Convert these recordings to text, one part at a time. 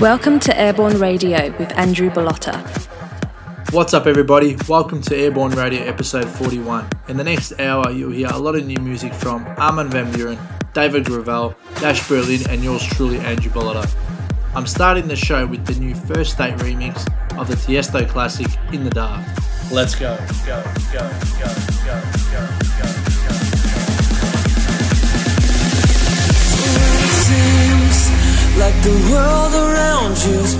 Welcome to Airborne Radio with Andrew Bellotta. What's up, everybody? Welcome to Airborne Radio episode 41. In the next hour, you'll hear a lot of new music from Armin van Buuren, David Gravell, Dash Berlin, and yours truly, Andrew Bellotta. I'm starting the show with the new First State remix of the Tiesto classic In the Dark. Let's go. Go, go, go, go, go, go, like the world around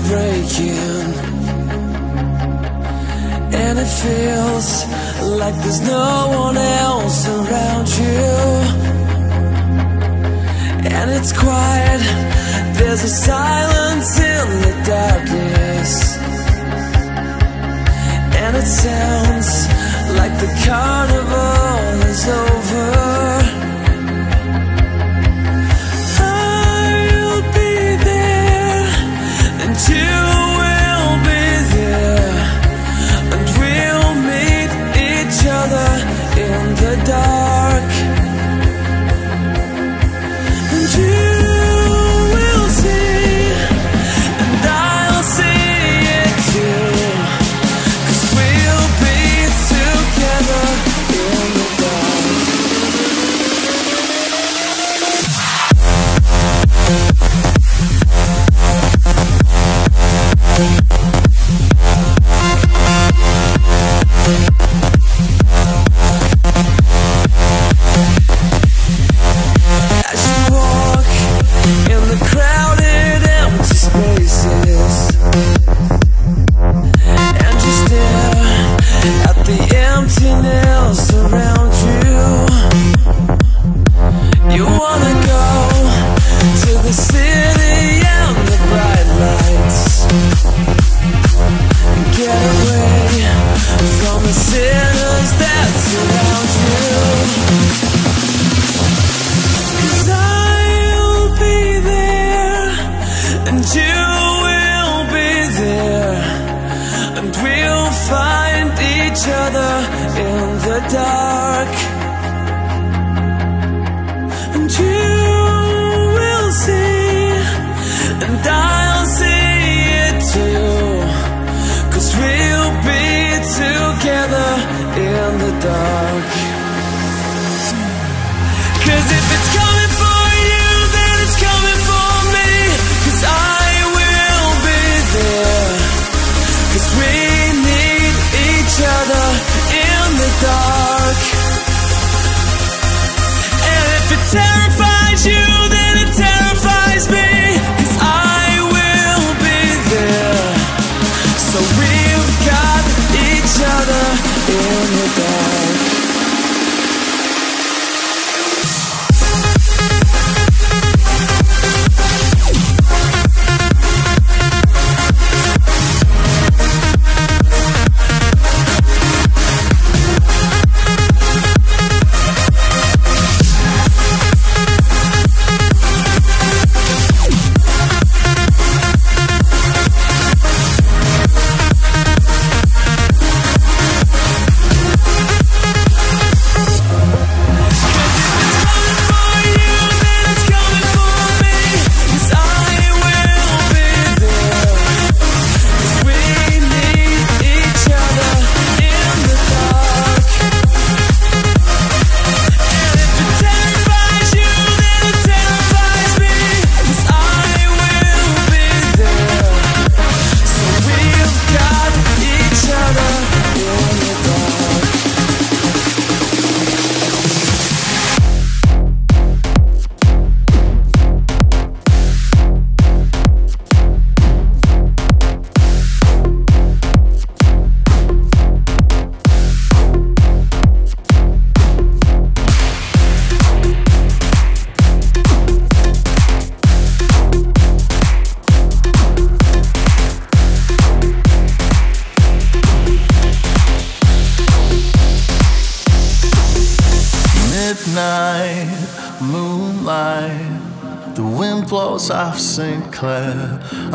breaking. And it feels like there's no one else around you. And it's quiet, there's a silence in the darkness. And it sounds like the carnival is over. I'll be there, and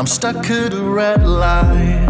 I'm stuck at a red light.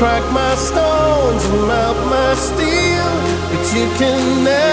crack my stones and melt my steel, but you can never.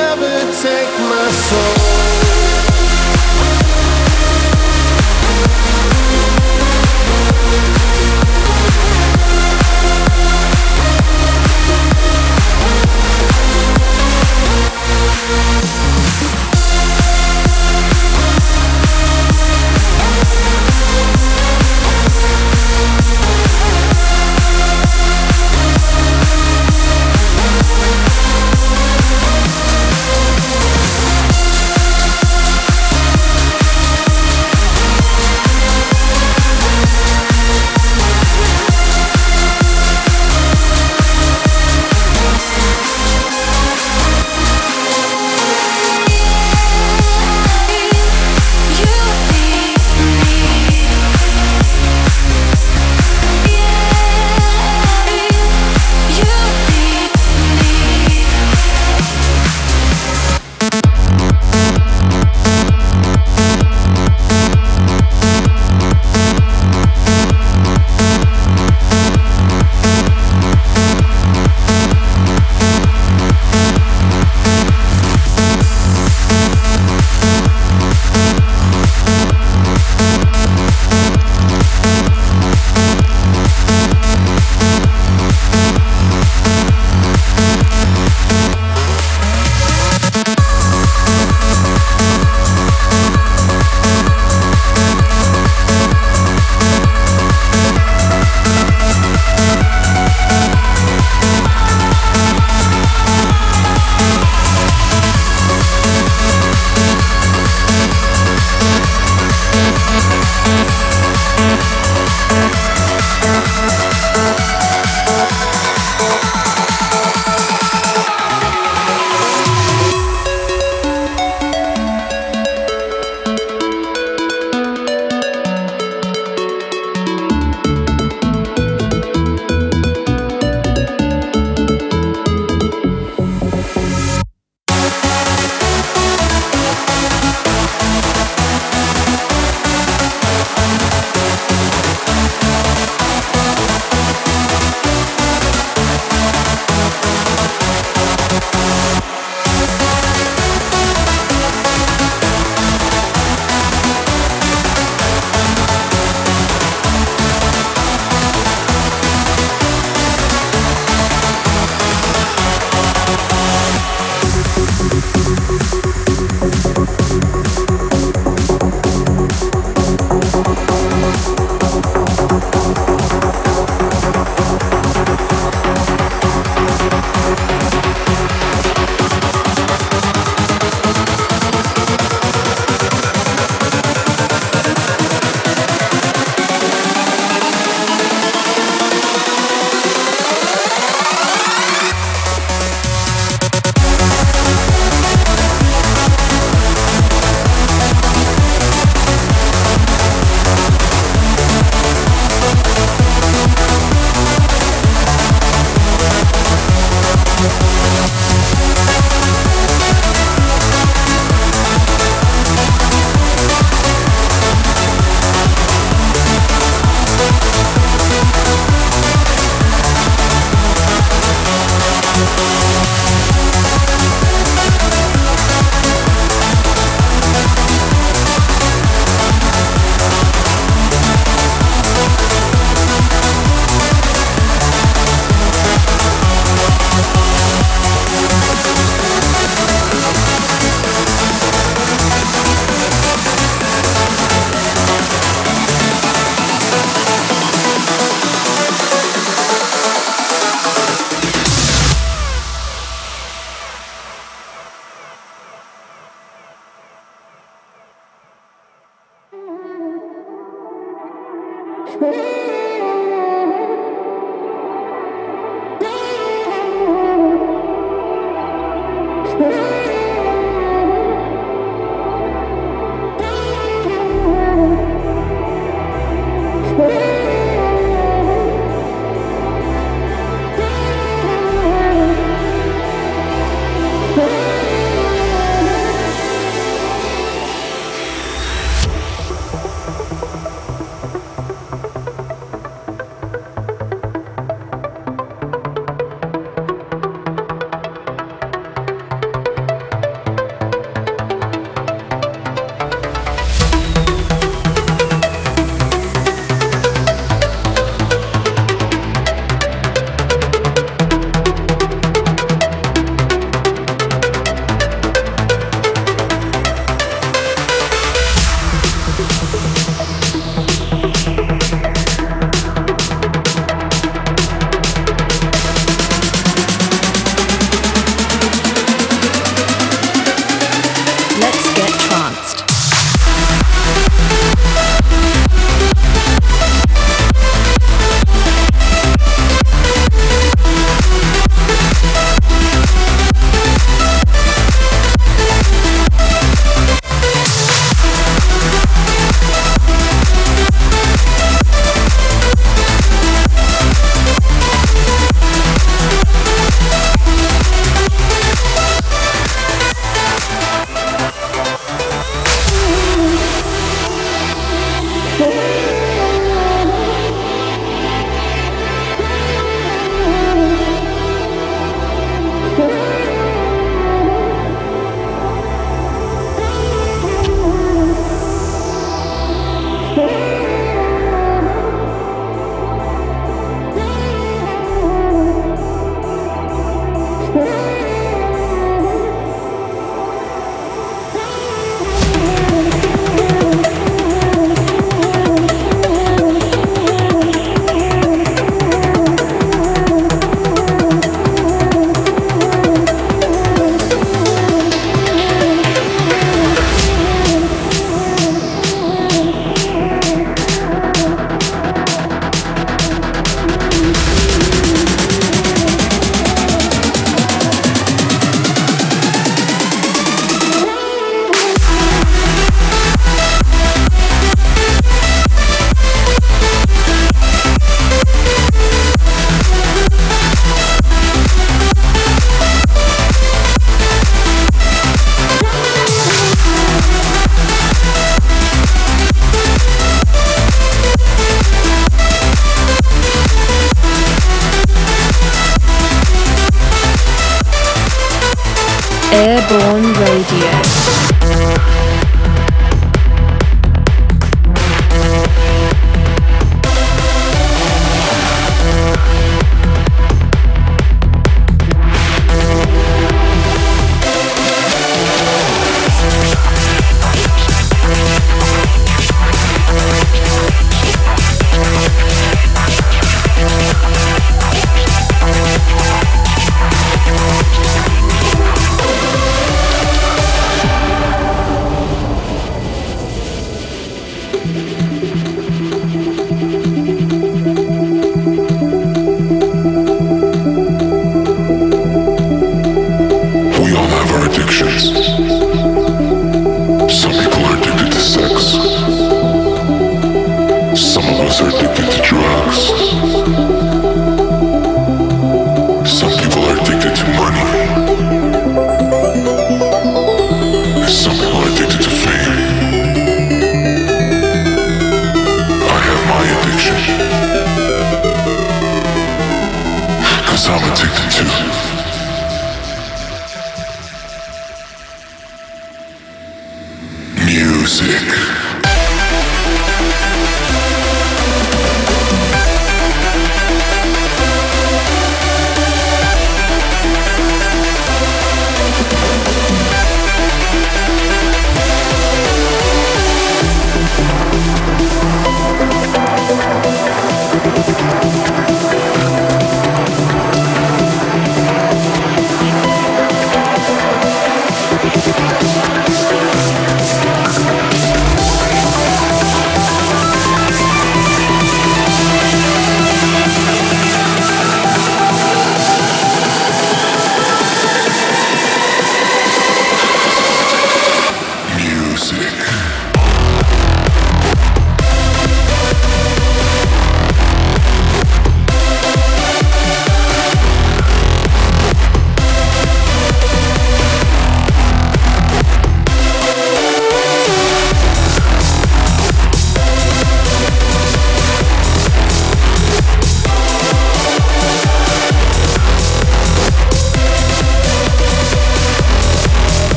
born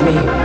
controlling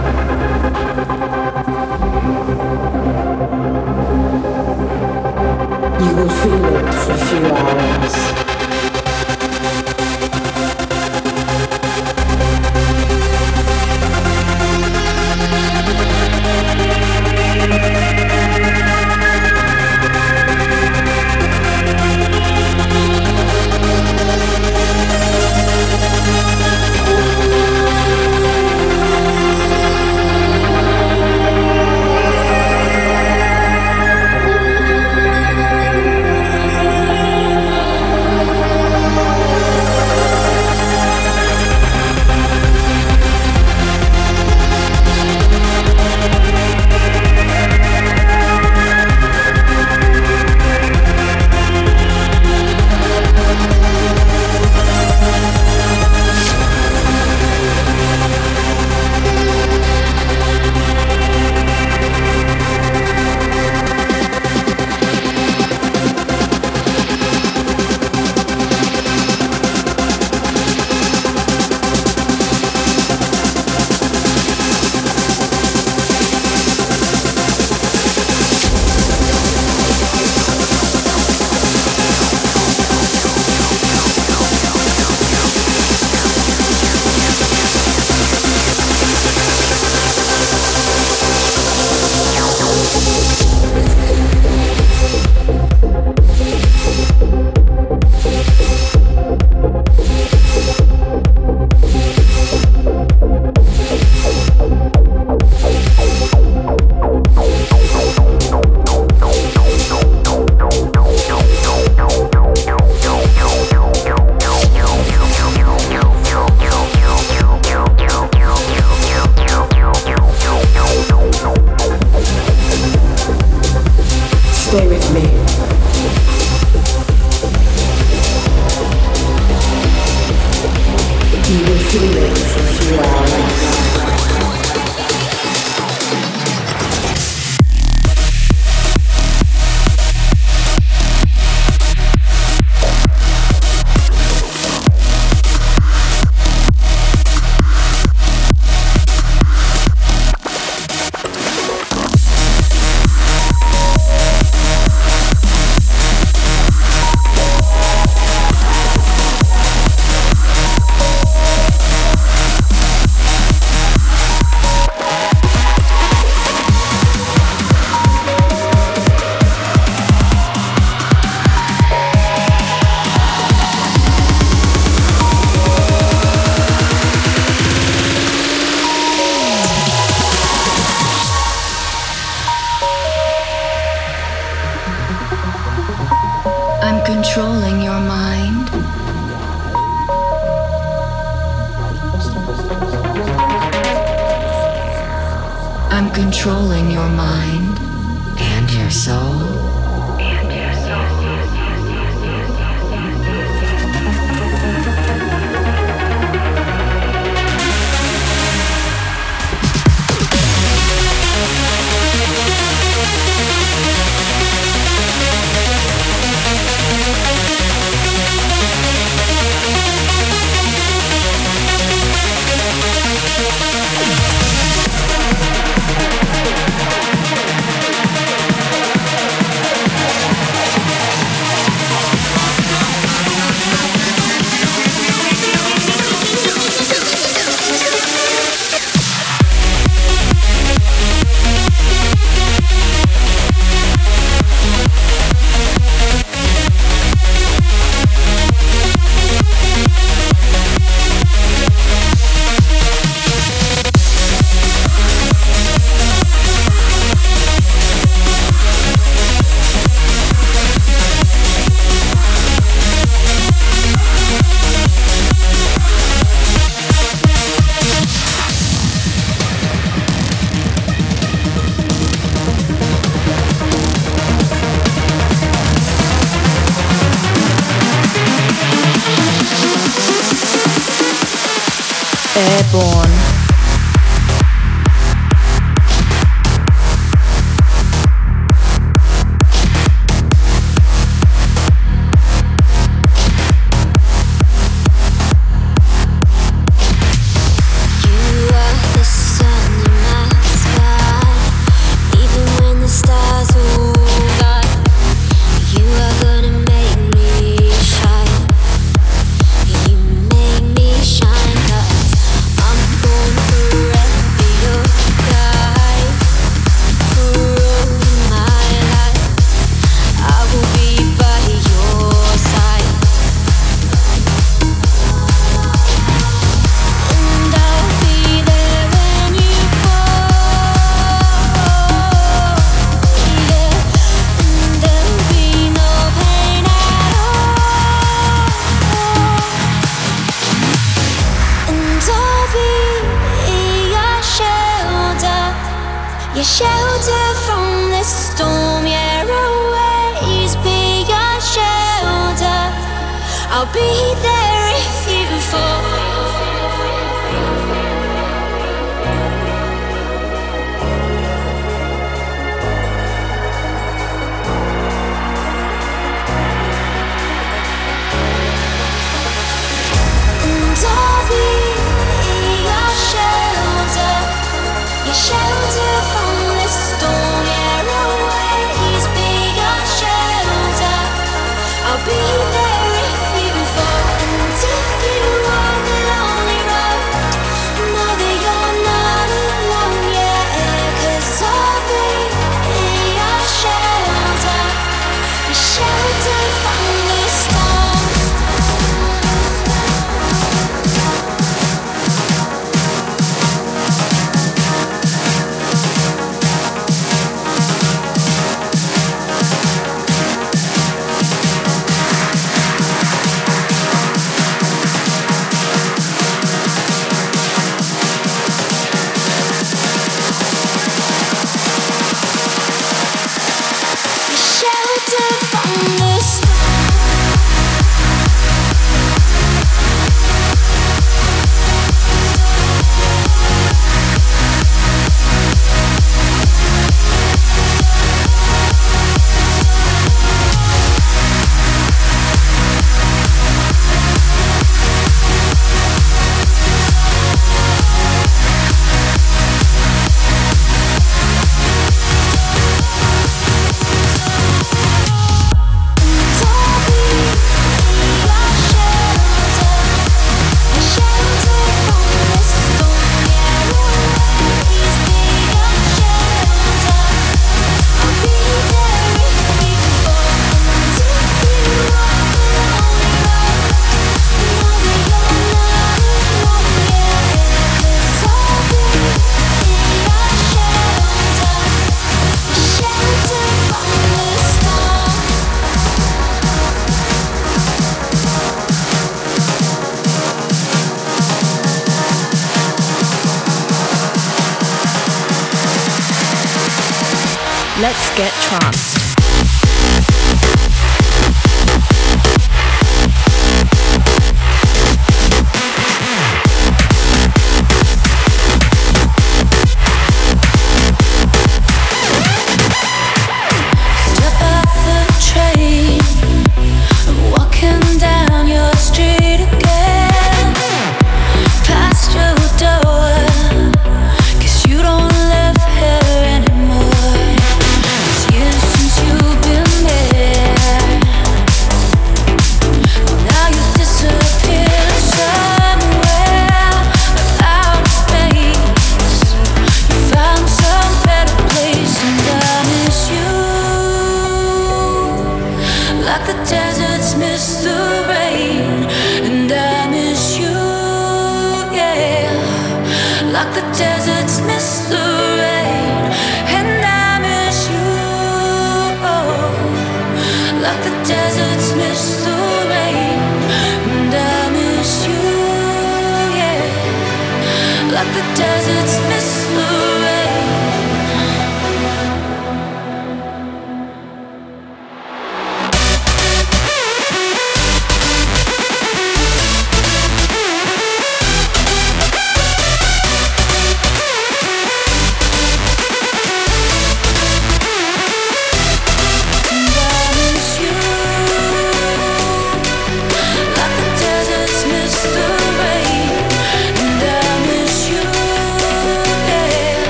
Let's get tranced.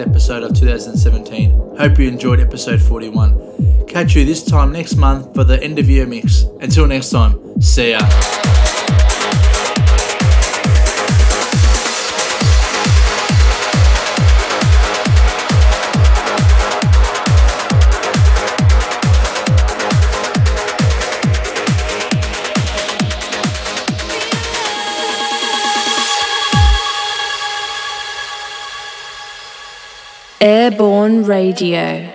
episode of 2017. Hope you enjoyed episode 41. Catch you this time next month for the end of year mix. Until next time, see ya. Radio.